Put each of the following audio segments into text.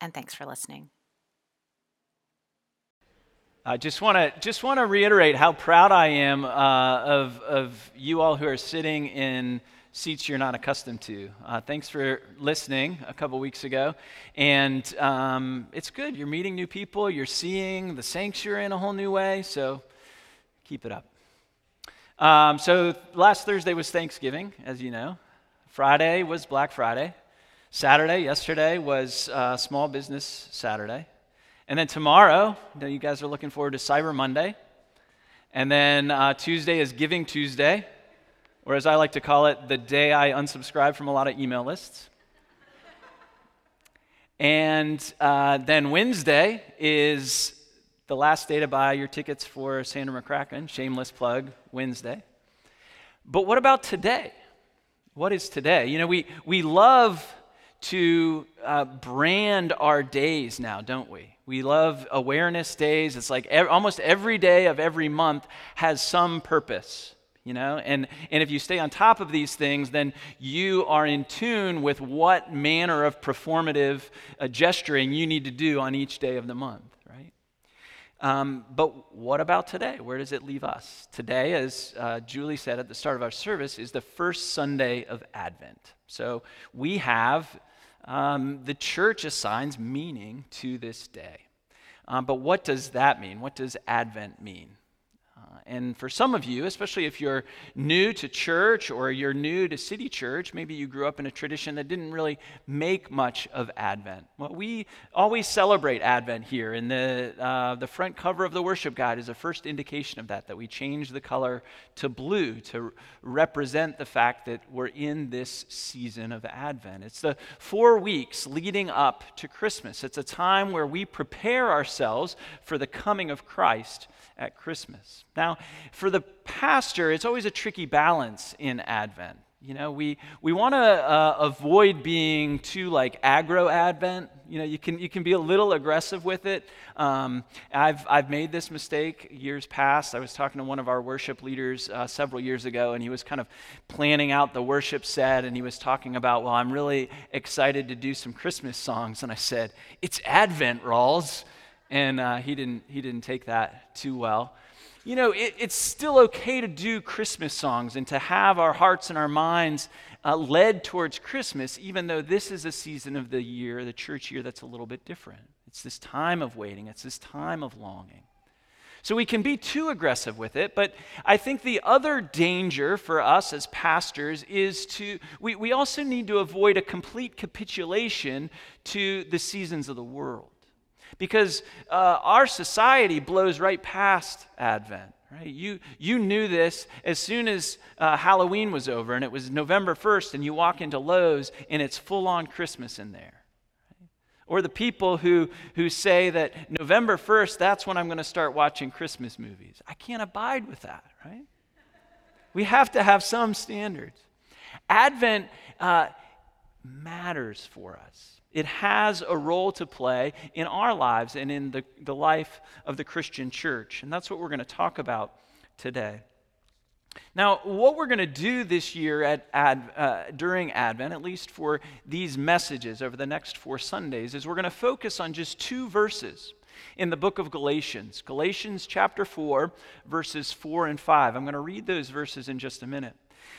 And thanks for listening. I just want to just want to reiterate how proud I am uh, of of you all who are sitting in seats you're not accustomed to. Uh, thanks for listening a couple weeks ago, and um, it's good. You're meeting new people. You're seeing the sanctuary in a whole new way. So keep it up. Um, so last Thursday was Thanksgiving, as you know. Friday was Black Friday. Saturday, yesterday, was uh, Small Business Saturday. And then tomorrow, you guys are looking forward to Cyber Monday. And then uh, Tuesday is Giving Tuesday, or as I like to call it, the day I unsubscribe from a lot of email lists. and uh, then Wednesday is the last day to buy your tickets for Sandra McCracken. Shameless plug, Wednesday. But what about today? What is today? You know, we, we love to uh, brand our days now, don't we? We love awareness days. It's like ev- almost every day of every month has some purpose, you know? And, and if you stay on top of these things, then you are in tune with what manner of performative uh, gesturing you need to do on each day of the month, right? Um, but what about today? Where does it leave us? Today, as uh, Julie said at the start of our service, is the first Sunday of Advent. So we have um, the church assigns meaning to this day. Um, but what does that mean? What does Advent mean? And for some of you, especially if you're new to church or you're new to City Church, maybe you grew up in a tradition that didn't really make much of Advent. Well, we always celebrate Advent here, and the, uh, the front cover of the worship guide is a first indication of that, that we change the color to blue to represent the fact that we're in this season of Advent. It's the four weeks leading up to Christmas. It's a time where we prepare ourselves for the coming of Christ at Christmas. Now, for the pastor, it's always a tricky balance in Advent. You know, we, we want to uh, avoid being too like aggro Advent. You know, you can, you can be a little aggressive with it. Um, I've, I've made this mistake years past. I was talking to one of our worship leaders uh, several years ago, and he was kind of planning out the worship set, and he was talking about, well, I'm really excited to do some Christmas songs. And I said, It's Advent, Rawls and uh, he didn't he didn't take that too well. You know, it, it's still okay to do Christmas songs and to have our hearts and our minds uh, led towards Christmas, even though this is a season of the year, the church year, that's a little bit different. It's this time of waiting. It's this time of longing. So we can be too aggressive with it, but I think the other danger for us as pastors is to, we, we also need to avoid a complete capitulation to the seasons of the world because uh, our society blows right past Advent. Right? You, you knew this as soon as uh, Halloween was over and it was November 1st, and you walk into Lowe's and it's full on Christmas in there. Or the people who, who say that November 1st, that's when I'm going to start watching Christmas movies. I can't abide with that, right? We have to have some standards. Advent uh, matters for us. It has a role to play in our lives and in the, the life of the Christian church. And that's what we're going to talk about today. Now, what we're going to do this year at Ad, uh, during Advent, at least for these messages over the next four Sundays, is we're going to focus on just two verses in the book of Galatians. Galatians chapter 4, verses 4 and 5. I'm going to read those verses in just a minute.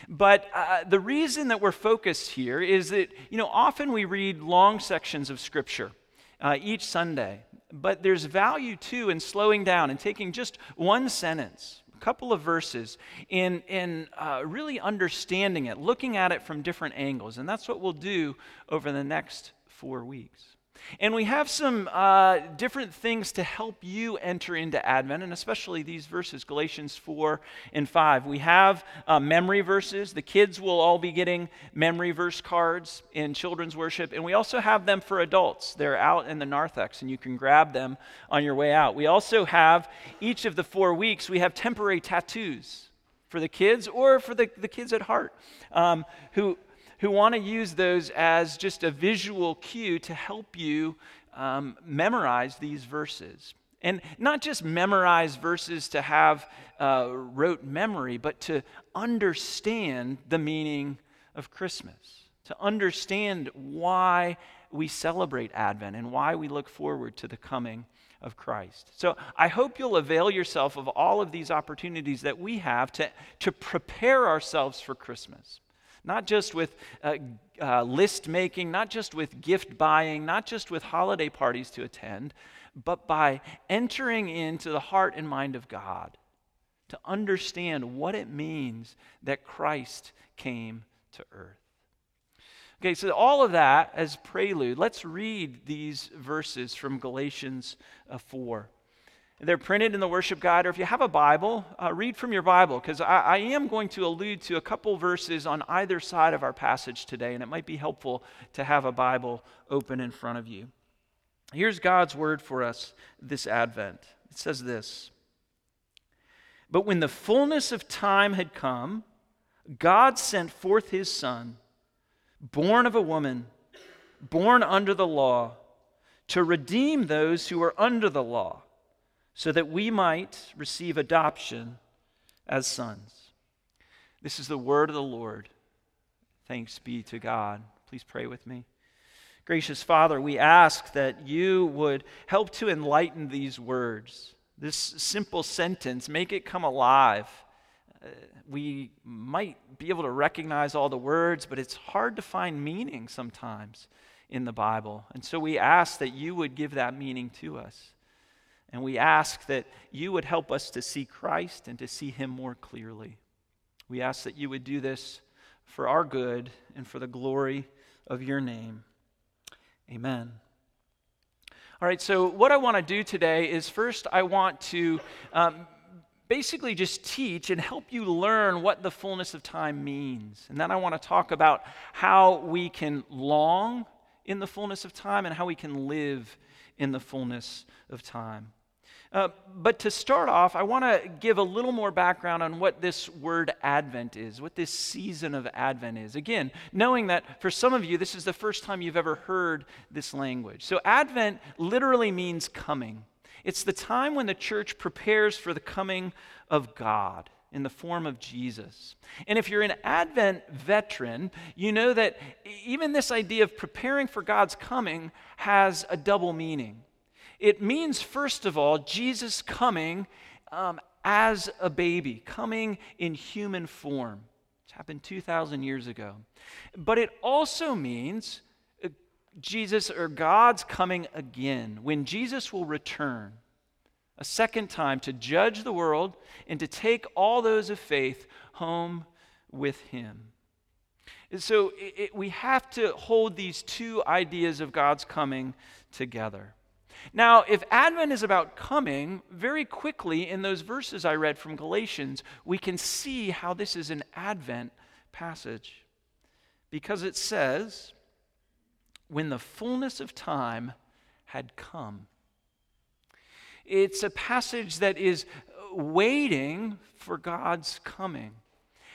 But uh, the reason that we're focused here is that, you know, often we read long sections of Scripture uh, each Sunday, but there's value too in slowing down and taking just one sentence, a couple of verses, in, in uh, really understanding it, looking at it from different angles. And that's what we'll do over the next four weeks. And we have some uh, different things to help you enter into Advent, and especially these verses, Galatians 4 and 5. We have uh, memory verses. The kids will all be getting memory verse cards in children's worship, and we also have them for adults. They're out in the narthex, and you can grab them on your way out. We also have, each of the four weeks, we have temporary tattoos for the kids or for the, the kids at heart um, who who want to use those as just a visual cue to help you um, memorize these verses. And not just memorize verses to have uh, rote memory, but to understand the meaning of Christmas, to understand why we celebrate Advent and why we look forward to the coming of Christ. So I hope you'll avail yourself of all of these opportunities that we have to, to prepare ourselves for Christmas not just with uh, uh, list making, not just with gift buying, not just with holiday parties to attend, but by entering into the heart and mind of God to understand what it means that Christ came to earth. Okay, so all of that as prelude, let's read these verses from Galatians uh, 4. They're printed in the worship guide, or if you have a Bible, uh, read from your Bible, because I, I, am going to allude to a couple verses on either side of our passage today, and it might be helpful to have a Bible open in front of you. Here's God's word for us this Advent it says this But when the fullness of time had come, God sent forth his Son, born of a woman, born under the law, to redeem those who were under the law so that we might receive adoption as sons. This is the word of the Lord. Thanks be to God. Please pray with me. Gracious Father, we ask that you would help to enlighten these words, this simple sentence, make it come alive. Uh, we might be able to recognize all the words, but it's hard to find meaning sometimes in the Bible. And so we ask that you would give that meaning to us. And we ask that you would help us to see Christ and to see him more clearly. We ask that you would do this for our good and for the glory of your name. Amen. All right, so what I want to do today is first, I want to um, basically just teach and help you learn what the fullness of time means. And then I want to talk about how we can long in the fullness of time and how we can live in the fullness of time. Uh, but to start off, I want to give a little more background on what this word Advent is, what this season of Advent is. Again, knowing that for some of you, this is the first time you've ever heard this language. So, Advent literally means coming. It's the time when the church prepares for the coming of God in the form of Jesus. And if you're an Advent veteran, you know that even this idea of preparing for God's coming has a double meaning. It means, first of all, Jesus coming um, as a baby, coming in human form. It's happened 2,000 years ago. But it also means uh, Jesus or God's coming again, when Jesus will return a second time to judge the world and to take all those of faith home with him. And so it, it, we have to hold these two ideas of God's coming together. Now, if Advent is about coming, very quickly in those verses I read from Galatians, we can see how this is an Advent passage. Because it says, when the fullness of time had come. It's a passage that is waiting for God's coming.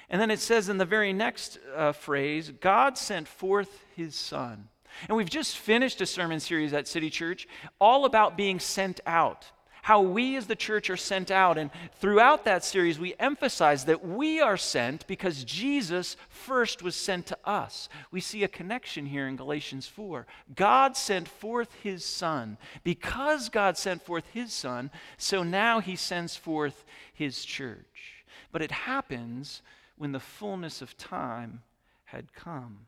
And then it says in the very next uh, phrase, God sent forth his Son. And we've just finished a sermon series at City Church all about being sent out, how we as the church are sent out. And throughout that series, we emphasize that we are sent because Jesus first was sent to us. We see a connection here in Galatians 4. God sent forth his Son. Because God sent forth his Son, so now he sends forth his church. But it happens when the fullness of time had come.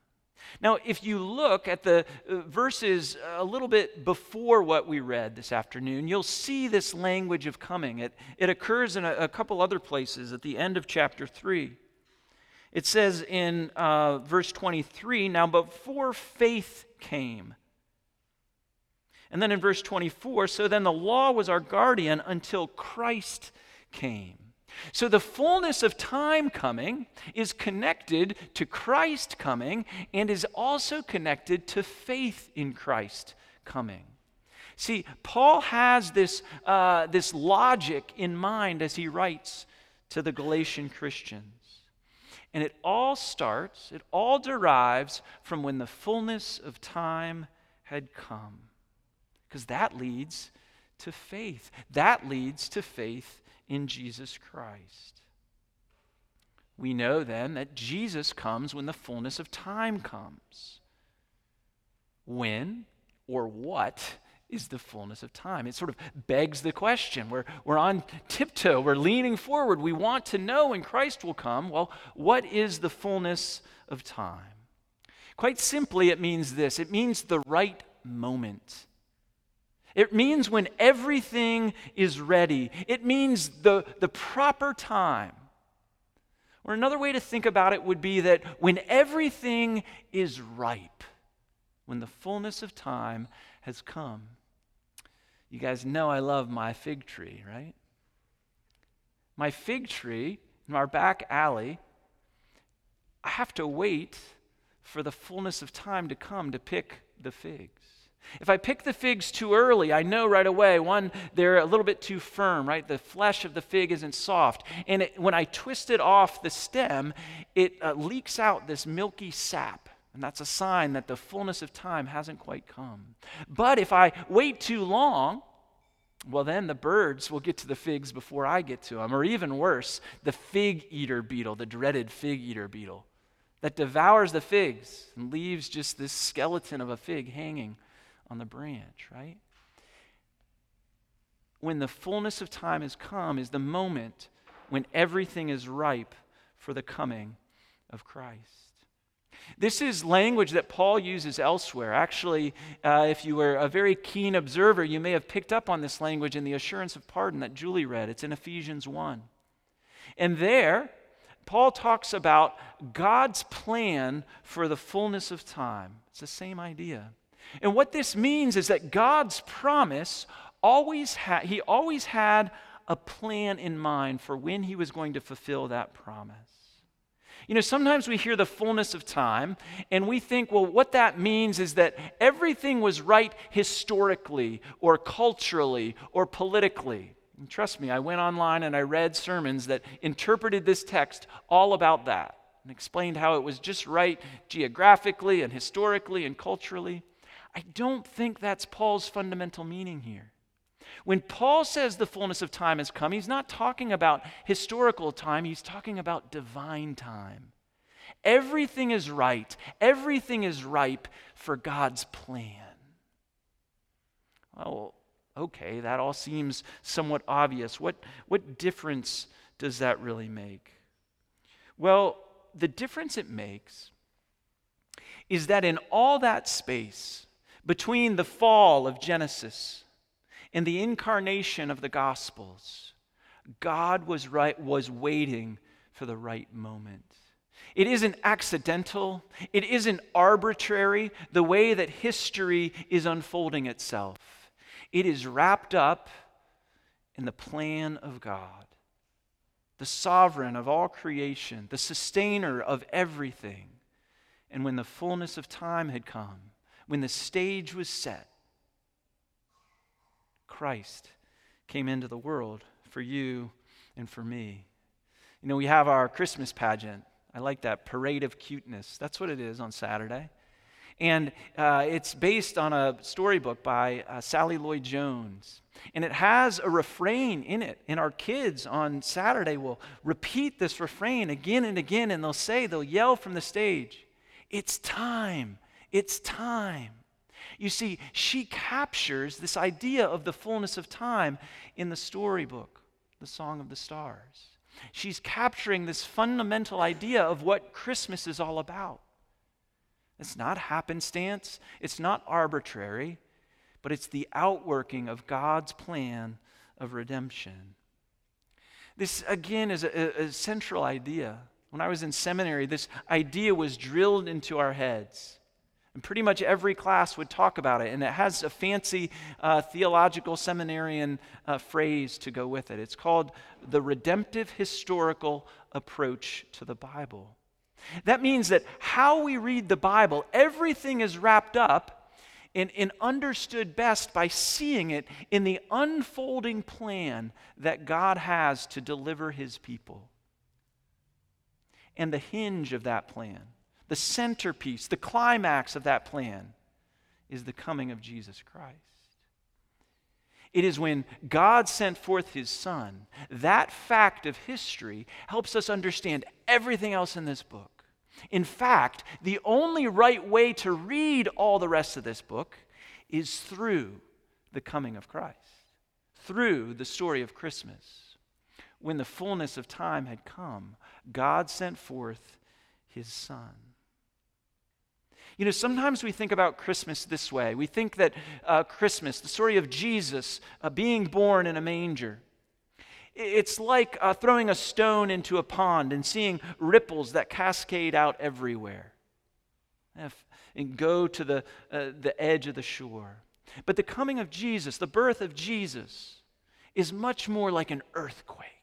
Now, if you look at the uh, verses a little bit before what we read this afternoon, you'll see this language of coming. It, it occurs in a, a couple other places at the end of chapter 3. It says in uh, verse 23 Now, before faith came, And then in verse 24, so then the law was our guardian until Christ came. So the fullness of time coming is connected to Christ coming and is also connected to faith in Christ coming. See, Paul has this, uh, this logic in mind as he writes to the Galatian Christians. And it all starts, it all derives from when the fullness of time had come. Because that leads to faith. That leads to faith in Jesus Christ. We know then that Jesus comes when the fullness of time comes. When or what is the fullness of time? It sort of begs the question. We're, we're on tiptoe, we're leaning forward. We want to know when Christ will come. Well, what is the fullness of time? Quite simply, it means this it means the right moment. It means when everything is ready. It means the, the proper time. Or another way to think about it would be that when everything is ripe, when the fullness of time has come. You guys know I love my fig tree, right? My fig tree in our back alley, I have to wait for the fullness of time to come to pick the figs. If I pick the figs too early, I know right away, one, they're a little bit too firm, right? The flesh of the fig isn't soft. And it, when I twist it off the stem, it uh, leaks out this milky sap. And that's a sign that the fullness of time hasn't quite come. But if I wait too long, well, then the birds will get to the figs before I get to them. Or even worse, the fig eater beetle, the dreaded fig eater beetle, that devours the figs and leaves just this skeleton of a fig hanging on the branch, right? When the fullness of time has come, is the moment when everything is ripe for the coming of Christ. This is language that Paul uses elsewhere. Actually, uh, if you were a very keen observer, you may have picked up on this language in the assurance of pardon that Julie read. It's in Ephesians 1. And there, Paul talks about God's plan for the fullness of time. It's the same idea. And what this means is that God's promise always had, he always had a plan in mind for when he was going to fulfill that promise. You know, sometimes we hear the fullness of time and we think, well, what that means is that everything was right historically or culturally or politically. And trust me, I went online and I read sermons that interpreted this text all about that and explained how it was just right geographically and historically and culturally. I don't think that's Paul's fundamental meaning here. When Paul says the fullness of time has come, he's not talking about historical time, he's talking about divine time. Everything is right, everything is ripe for God's plan. Well, okay, that all seems somewhat obvious. What, what difference does that really make? Well, the difference it makes is that in all that space, between the fall of Genesis and the incarnation of the Gospels, God was, right, was waiting for the right moment. It isn't accidental, it isn't arbitrary the way that history is unfolding itself. It is wrapped up in the plan of God, the sovereign of all creation, the sustainer of everything. And when the fullness of time had come, when the stage was set, Christ came into the world for you and for me. You know, we have our Christmas pageant. I like that parade of cuteness. That's what it is on Saturday. And uh, it's based on a storybook by uh, Sally Lloyd Jones. And it has a refrain in it. And our kids on Saturday will repeat this refrain again and again. And they'll say, they'll yell from the stage, It's time. It's time. You see, she captures this idea of the fullness of time in the storybook, the Song of the Stars. She's capturing this fundamental idea of what Christmas is all about. It's not happenstance, it's not arbitrary, but it's the outworking of God's plan of redemption. This, again, is a, a central idea. When I was in seminary, this idea was drilled into our heads. And pretty much every class would talk about it. And it has a fancy uh, theological seminarian uh, phrase to go with it. It's called the redemptive historical approach to the Bible. That means that how we read the Bible, everything is wrapped up and, and understood best by seeing it in the unfolding plan that God has to deliver his people. And the hinge of that plan the centerpiece, the climax of that plan is the coming of Jesus Christ. It is when God sent forth his Son. That fact of history helps us understand everything else in this book. In fact, the only right way to read all the rest of this book is through the coming of Christ, through the story of Christmas. When the fullness of time had come, God sent forth his Son. You know, sometimes we think about Christmas this way. We think that uh, Christmas, the story of Jesus uh, being born in a manger, it's like uh, throwing a stone into a pond and seeing ripples that cascade out everywhere and go to the, uh, the edge of the shore. But the coming of Jesus, the birth of Jesus, is much more like an earthquake.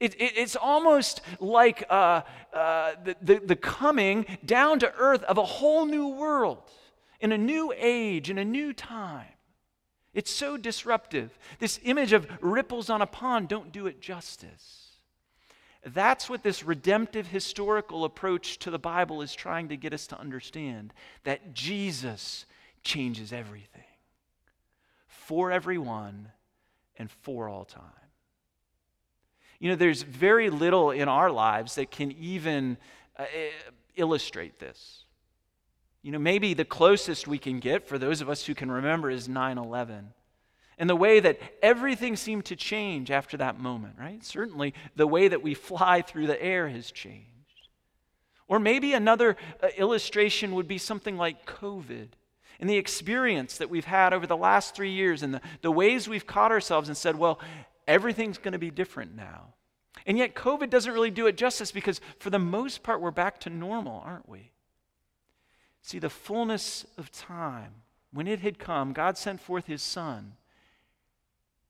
It, it, it's almost like uh, uh, the, the, the coming down to earth of a whole new world, in a new age, in a new time. It's so disruptive. This image of ripples on a pond don't do it justice. That's what this redemptive historical approach to the Bible is trying to get us to understand that Jesus changes everything for everyone and for all time. You know, there's very little in our lives that can even uh, illustrate this. You know, maybe the closest we can get for those of us who can remember is 9 11. And the way that everything seemed to change after that moment, right? Certainly the way that we fly through the air has changed. Or maybe another uh, illustration would be something like COVID and the experience that we've had over the last three years and the, the ways we've caught ourselves and said, well, everything's going to be different now. And yet, COVID doesn't really do it justice because, for the most part, we're back to normal, aren't we? See, the fullness of time, when it had come, God sent forth his Son,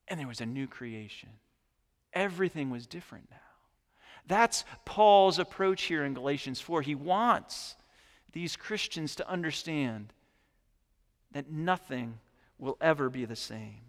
and there was a new creation. Everything was different now. That's Paul's approach here in Galatians 4. He wants these Christians to understand that nothing will ever be the same.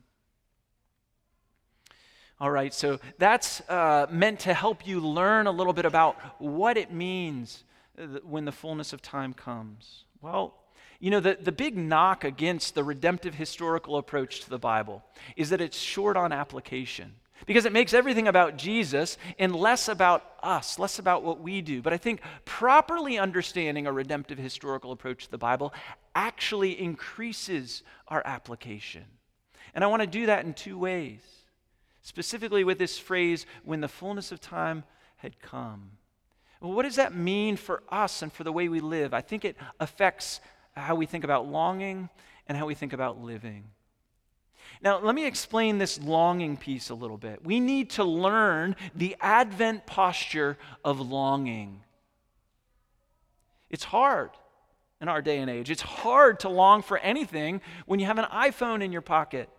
All right, so that's uh, meant to help you learn a little bit about what it means uh, when the fullness of time comes. Well, you know, the, the big knock against the redemptive historical approach to the Bible is that it's short on application because it makes everything about Jesus and less about us, less about what we do. But I think properly understanding a redemptive historical approach to the Bible actually increases our application. And I want to do that in two ways specifically with this phrase, when the fullness of time had come. Well, what does that mean for us and for the way we live? I think it affects how we think about longing and how we think about living. Now, let me explain this longing piece a little bit. We need to learn the Advent posture of longing. It's hard in our day and age. It's hard to long for anything when you have an iPhone in your pocket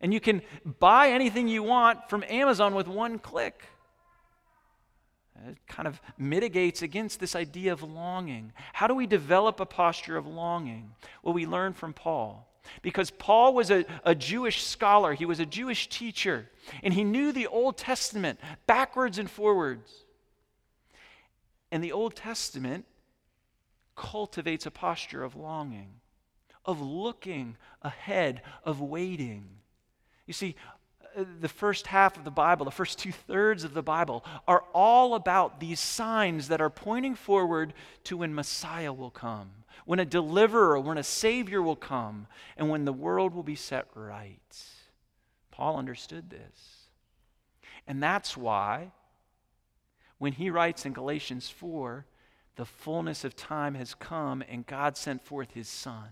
and you can buy anything you want from Amazon with one click. It kind of mitigates against this idea of longing. How do we develop a posture of longing? Well, we learn from Paul. Because Paul was a, a Jewish scholar, he was a Jewish teacher, and he knew the Old Testament backwards and forwards. And the Old Testament cultivates a posture of longing, of looking ahead, of waiting. You see, uh, the first half of the Bible, the first two thirds of the Bible, are all about these signs that are pointing forward to when Messiah will come, when a deliverer, when a Savior will come, and when the world will be set right. Paul understood this. And that's why, when he writes in Galatians 4, the fullness of time has come and God sent forth his Son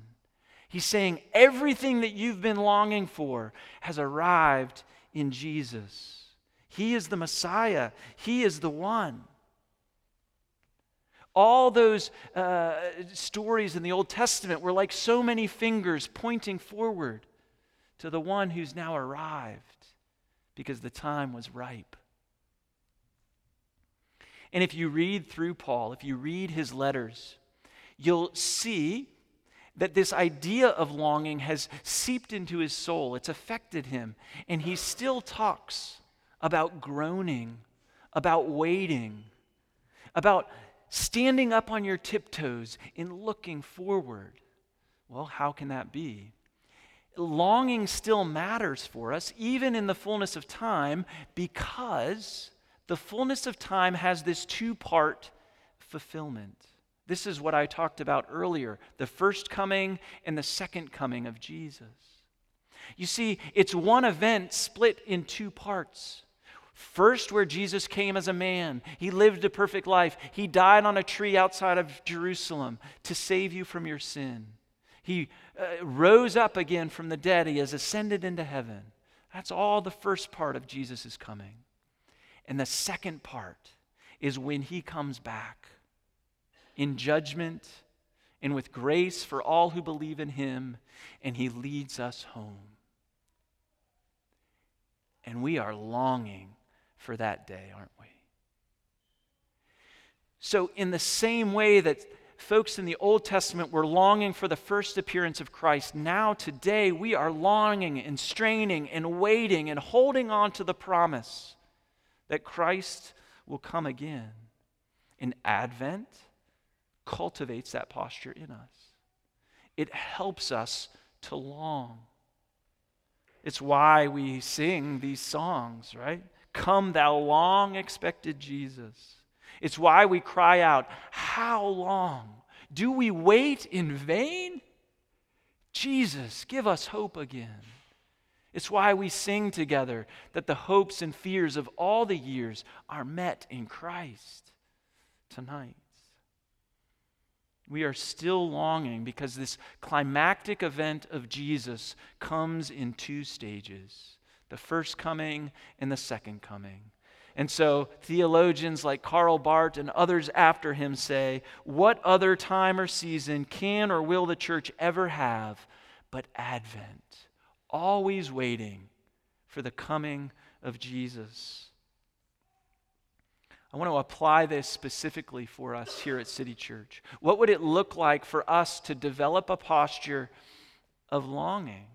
He's saying everything that you've been longing for has arrived in Jesus. He is the Messiah, He is the one. All those uh, stories in the Old Testament were like so many fingers pointing forward to the one who's now arrived because the time was ripe. And if you read through Paul, if you read his letters, you'll see that this idea of longing has seeped into his soul. It's affected him. And he still talks about groaning, about waiting, about standing up on your tiptoes and looking forward. Well, how can that be? Longing still matters for us, even in the fullness of time, because the fullness of time has this two part fulfillment. This is what I talked about earlier the first coming and the second coming of Jesus. You see, it's one event split in two parts. First, where Jesus came as a man, he lived a perfect life. He died on a tree outside of Jerusalem to save you from your sin. He uh, rose up again from the dead. He has ascended into heaven. That's all the first part of Jesus' coming. And the second part is when he comes back in judgment and with grace for all who believe in him, and he leads us home. And we are longing for that day, aren't we? So, in the same way that folks in the Old Testament were longing for the first appearance of Christ, now today we are longing and straining and waiting and holding on to the promise that Christ will come again. In Advent cultivates that posture in us, it helps us to long. It's why we sing these songs, right? Come, thou long expected Jesus. It's why we cry out, How long? Do we wait in vain? Jesus, give us hope again. It's why we sing together that the hopes and fears of all the years are met in Christ tonight. We are still longing because this climactic event of Jesus comes in two stages the first coming and the second coming. And so theologians like Karl Barth and others after him say, What other time or season can or will the church ever have but Advent? always waiting for the coming of Jesus. I want to apply this specifically for us here at City Church. What would it look like for us to develop a posture of longing?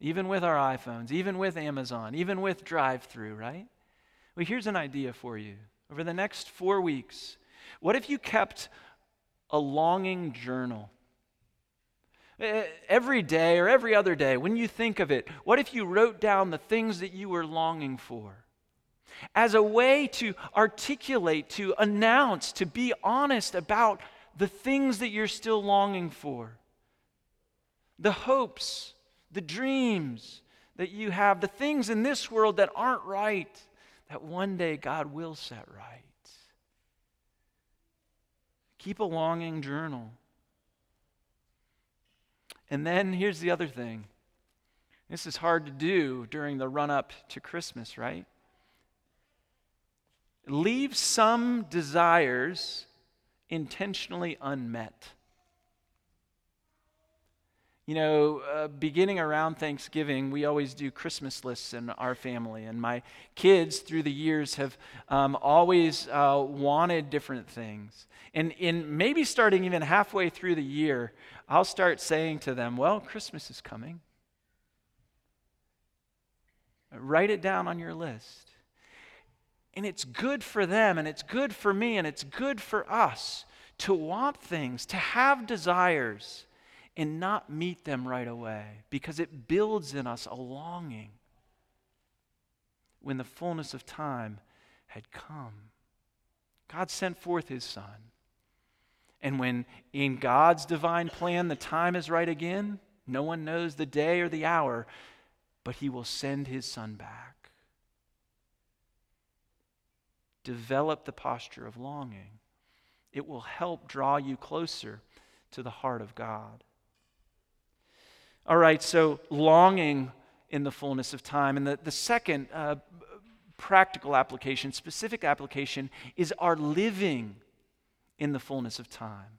Even with our iPhones, even with Amazon, even with drive through, right? Well, here's an idea for you. Over the next four weeks, what if you kept a longing journal? Every day or every other day, when you think of it, what if you wrote down the things that you were longing for? As a way to articulate, to announce, to be honest about the things that you're still longing for, the hopes, the dreams that you have, the things in this world that aren't right, that one day God will set right. Keep a longing journal. And then here's the other thing this is hard to do during the run up to Christmas, right? Leave some desires intentionally unmet. You know, uh, beginning around Thanksgiving, we always do Christmas lists in our family. And my kids, through the years, have um, always uh, wanted different things. And in maybe starting even halfway through the year, I'll start saying to them, Well, Christmas is coming. Write it down on your list. And it's good for them, and it's good for me, and it's good for us to want things, to have desires, and not meet them right away because it builds in us a longing when the fullness of time had come. God sent forth his Son. And when in God's divine plan the time is right again, no one knows the day or the hour, but he will send his son back. Develop the posture of longing. It will help draw you closer to the heart of God. All right, so longing in the fullness of time. And the, the second uh, practical application, specific application, is our living in the fullness of time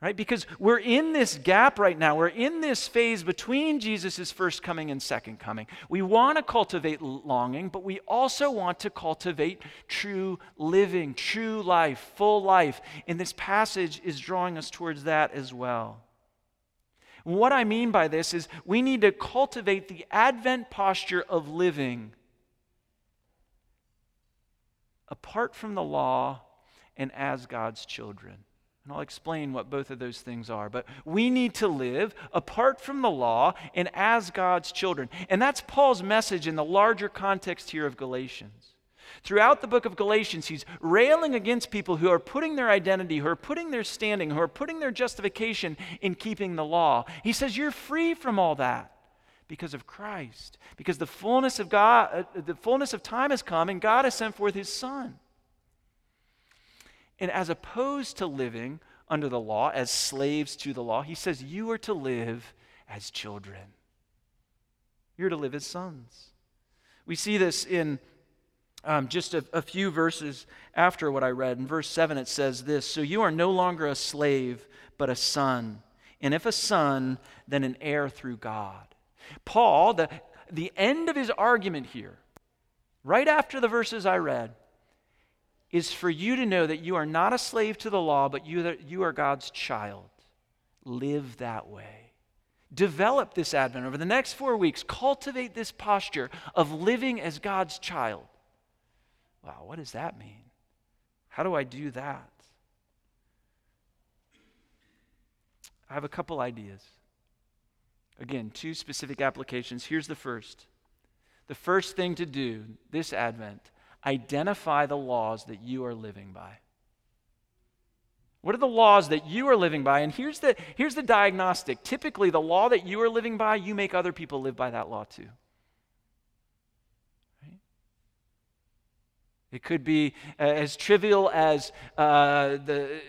right? Because we're in this gap right now. We're in this phase between Jesus' first coming and second coming. We want to cultivate longing, but we also want to cultivate true living, true life, full life. And this passage is drawing us towards that as well. What I mean by this is we need to cultivate the Advent posture of living apart from the law and as God's children. And I'll explain what both of those things are. But we need to live apart from the law and as God's children. And that's Paul's message in the larger context here of Galatians. Throughout the book of Galatians, he's railing against people who are putting their identity, who are putting their standing, who are putting their justification in keeping the law. He says, You're free from all that because of Christ, because the fullness of God, uh, the fullness of time has come, and God has sent forth his Son. And as opposed to living under the law as slaves to the law, he says, You are to live as children. You're to live as sons. We see this in um, just a, a few verses after what I read. In verse 7, it says this So you are no longer a slave, but a son. And if a son, then an heir through God. Paul, the, the end of his argument here, right after the verses I read, is for you to know that you are not a slave to the law, but you, you are God's child. Live that way. Develop this Advent over the next four weeks. Cultivate this posture of living as God's child. Wow, what does that mean? How do I do that? I have a couple ideas. Again, two specific applications. Here's the first. The first thing to do this Advent identify the laws that you are living by. What are the laws that you are living by? And here's the, here's the diagnostic. Typically, the law that you are living by, you make other people live by that law too. Right? It could be uh, as trivial as uh, the,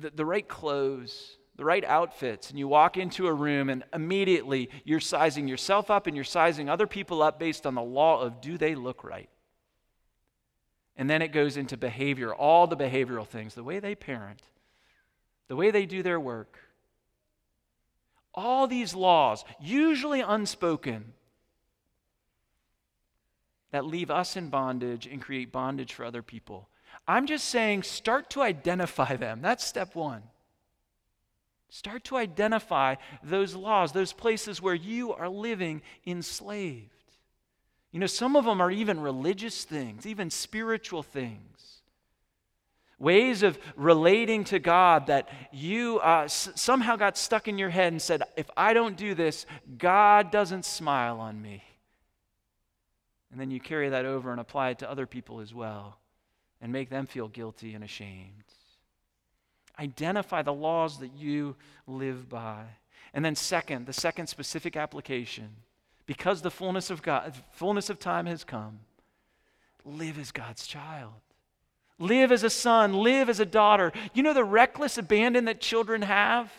the, the right clothes, the right outfits, and you walk into a room and immediately you're sizing yourself up and you're sizing other people up based on the law of do they look right? And then it goes into behavior, all the behavioral things, the way they parent, the way they do their work. All these laws, usually unspoken, that leave us in bondage and create bondage for other people. I'm just saying, start to identify them. That's step one. Start to identify those laws, those places where you are living enslaved. You know, some of them are even religious things, even spiritual things. Ways of relating to God that you uh, s- somehow got stuck in your head and said, if I don't do this, God doesn't smile on me. And then you carry that over and apply it to other people as well and make them feel guilty and ashamed. Identify the laws that you live by. And then, second, the second specific application because the fullness of God, fullness of time has come, live as God's child. Live as a son, live as a daughter. You know the reckless abandon that children have?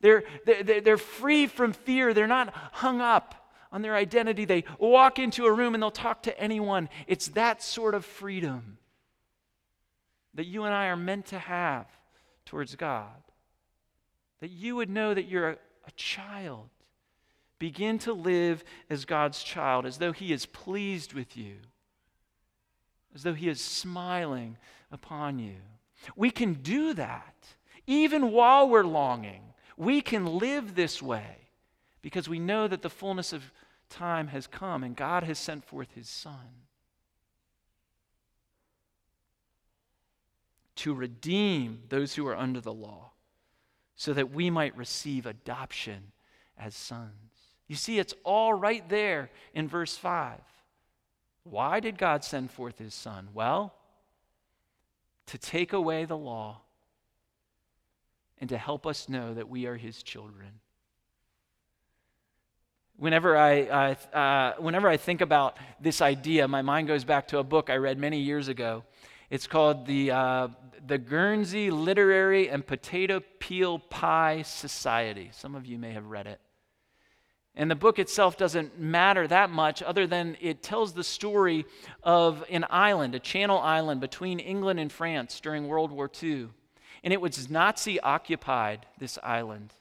They're, they're, they're free from fear. They're not hung up on their identity. They walk into a room and they'll talk to anyone. It's that sort of freedom that you and I are meant to have towards God. That you would know that you're a, a child Begin to live as God's child, as though He is pleased with you, as though He is smiling upon you. We can do that even while we're longing. We can live this way because we know that the fullness of time has come and God has sent forth His Son. To redeem those who are under the law, so that we might receive adoption as sons. You see, it's all right there in verse 5. Why did God send forth his son? Well, to take away the law and to help us know that we are his children. Whenever I, uh, whenever I think about this idea, my mind goes back to a book I read many years ago. It's called the, uh, the Guernsey Literary and Potato Peel Pie Society. Some of you may have read it. And the book itself doesn't matter that much, other than it tells the story of an island, a channel island between England and France during World War II. And it was Nazi occupied, this island.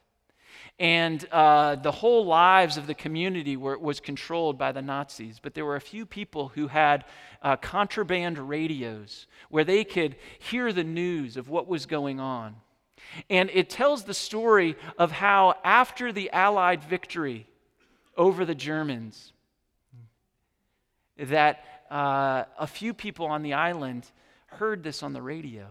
And uh, the whole lives of the community were, was controlled by the Nazis. But there were a few people who had uh, contraband radios where they could hear the news of what was going on. And it tells the story of how, after the Allied victory over the Germans, that uh, a few people on the island heard this on the radio.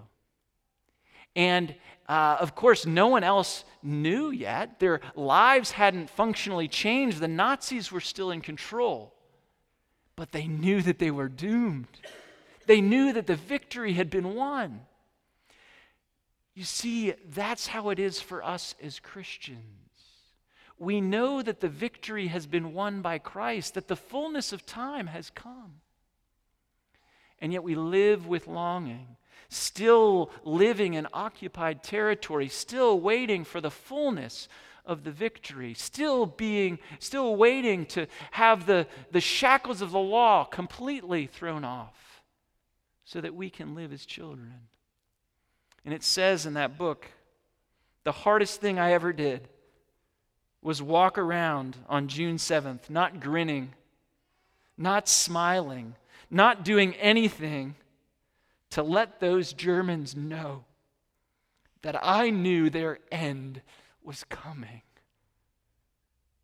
And uh, of course, no one else knew yet. Their lives hadn't functionally changed. The Nazis were still in control. But they knew that they were doomed. They knew that the victory had been won. You see, that's how it is for us as Christians. We know that the victory has been won by Christ, that the fullness of time has come. And yet we live with longing still living in occupied territory, still waiting for the fullness of the victory, still being, still waiting to have the, the shackles of the law completely thrown off so that we can live as children. And it says in that book, the hardest thing I ever did was walk around on June 7th, not grinning, not smiling, not doing anything to let those Germans know that I knew their end was coming.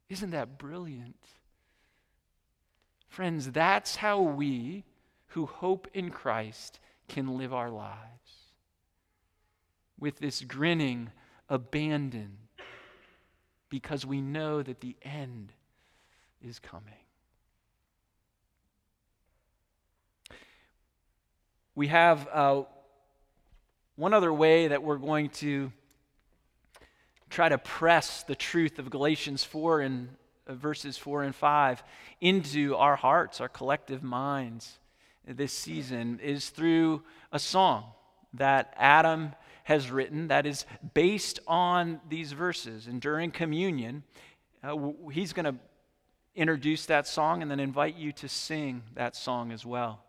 Isn't that brilliant? Friends, that's how we who hope in Christ can live our lives. With this grinning abandon, because we know that the end is coming. we have uh, one other way that we're going to try to press the truth of Galatians 4 and uh, verses 4 and 5 into our hearts, our collective minds this season is through a song that Adam has written that is based on these verses. And during communion, uh, he's going to introduce that song and then invite you to sing that song as well.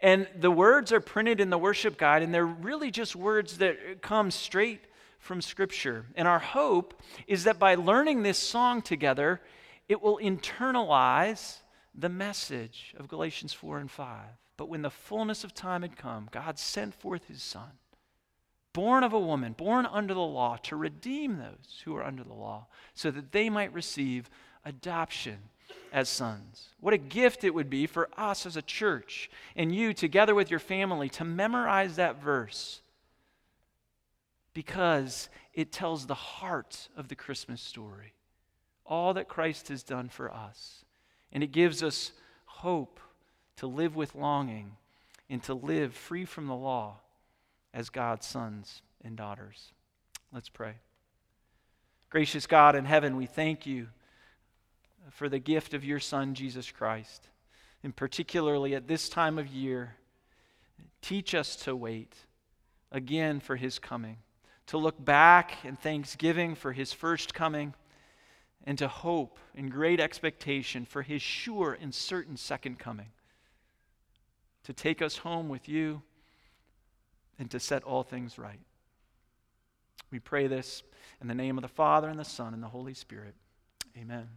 And the words are printed in the worship guide, and they're really just words that come straight from Scripture. And our hope is that by learning this song together, it will internalize the message of Galatians 4 and 5. But when the fullness of time had come, God sent forth his Son, born of a woman, born under the law, to redeem those who are under the law, so that they might receive adoption as sons. What a gift it would be for us as a church and you, together with your family, to memorize that verse because it tells the heart of the Christmas story. All that Christ has done for us. And it gives us hope to live with longing and to live free from the law as God's sons and daughters. Let's pray. Gracious God in heaven, we thank you for the gift of your Son, Jesus Christ. And particularly at this time of year, teach us to wait again for his coming, to look back in thanksgiving for his first coming, and to hope in great expectation for his sure and certain second coming, to take us home with you and to set all things right. We pray this in the name of the Father, and the Son, and the Holy Spirit. Amen.